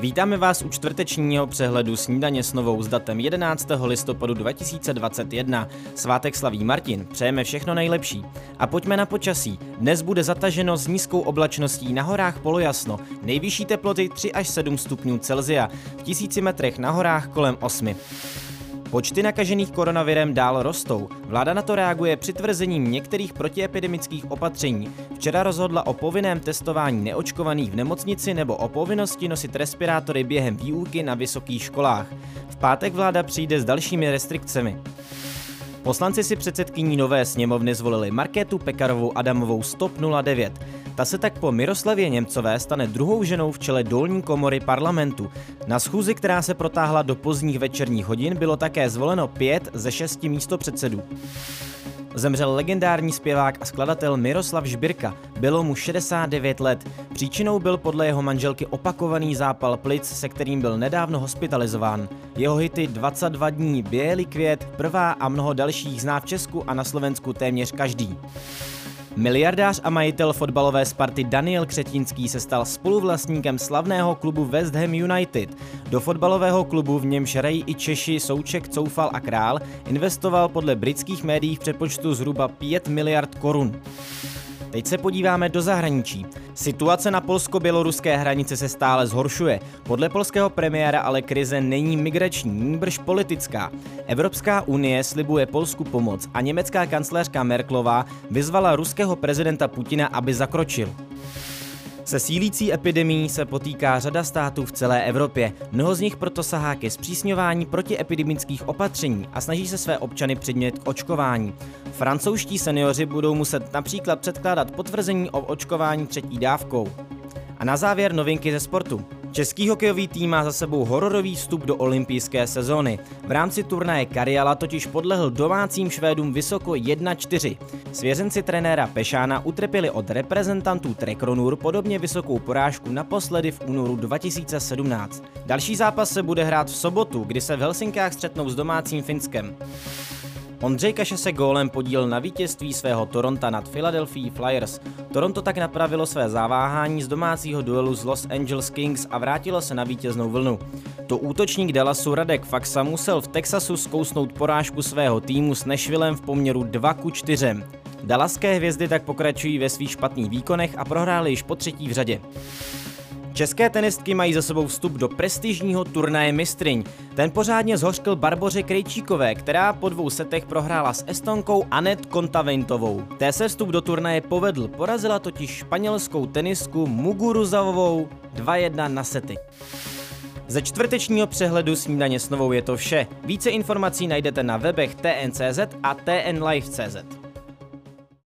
Vítáme vás u čtvrtečního přehledu snídaně s novou s datem 11. listopadu 2021. Svátek slaví Martin, přejeme všechno nejlepší. A pojďme na počasí. Dnes bude zataženo s nízkou oblačností na horách polojasno. Nejvyšší teploty 3 až 7 stupňů Celzia, v tisíci metrech na horách kolem 8. Počty nakažených koronavirem dál rostou. Vláda na to reaguje přitvrzením některých protiepidemických opatření. Včera rozhodla o povinném testování neočkovaných v nemocnici nebo o povinnosti nosit respirátory během výuky na vysokých školách. V pátek vláda přijde s dalšími restrikcemi. Poslanci si předsedkyní nové sněmovny zvolili Markétu Pekarovou Adamovou Stop 09. Ta se tak po Miroslavě Němcové stane druhou ženou v čele dolní komory parlamentu. Na schůzi, která se protáhla do pozdních večerních hodin, bylo také zvoleno pět ze šesti místopředsedů. Zemřel legendární zpěvák a skladatel Miroslav Žbirka. Bylo mu 69 let. Příčinou byl podle jeho manželky opakovaný zápal plic, se kterým byl nedávno hospitalizován. Jeho hity 22 dní, Bělý květ, Prvá a mnoho dalších zná v Česku a na Slovensku téměř každý. Miliardář a majitel fotbalové Sparty Daniel Křetínský se stal spoluvlastníkem slavného klubu West Ham United. Do fotbalového klubu, v němž hrají i Češi Souček, Coufal a Král, investoval podle britských médií v přepočtu zhruba 5 miliard korun. Teď se podíváme do zahraničí. Situace na polsko-běloruské hranici se stále zhoršuje. Podle polského premiéra ale krize není migrační, níbrž politická. Evropská unie slibuje Polsku pomoc a německá kancléřka Merklová vyzvala ruského prezidenta Putina, aby zakročil. Se sílící epidemí se potýká řada států v celé Evropě. Mnoho z nich proto sahá ke zpřísňování protiepidemických opatření a snaží se své občany předmět k očkování. Francouzští seniori budou muset například předkládat potvrzení o očkování třetí dávkou. A na závěr novinky ze sportu. Český hokejový tým má za sebou hororový vstup do olympijské sezóny. V rámci turnaje Kariala totiž podlehl domácím Švédům vysoko 1-4. Svěřenci trenéra Pešána utrpěli od reprezentantů Trekronur podobně vysokou porážku naposledy v únoru 2017. Další zápas se bude hrát v sobotu, kdy se v Helsinkách střetnou s domácím Finskem. Ondřej Kaše se gólem podíl na vítězství svého Toronto nad Philadelphia Flyers. Toronto tak napravilo své zaváhání z domácího duelu s Los Angeles Kings a vrátilo se na vítěznou vlnu. To útočník Dallasu Radek Faxa musel v Texasu zkousnout porážku svého týmu s Nashvillem v poměru 2 ku 4. Dallaské hvězdy tak pokračují ve svých špatných výkonech a prohráli již po třetí v řadě. České tenistky mají za sebou vstup do prestižního turnaje mistryň. Ten pořádně zhořkl Barboře Krejčíkové, která po dvou setech prohrála s Estonkou Anet Kontavejntovou. Té se vstup do turnaje povedl, porazila totiž španělskou tenistku Muguruzavovou 2-1 na sety. Ze čtvrtečního přehledu snídaně s novou je to vše. Více informací najdete na webech TNCZ a TNLive.cz.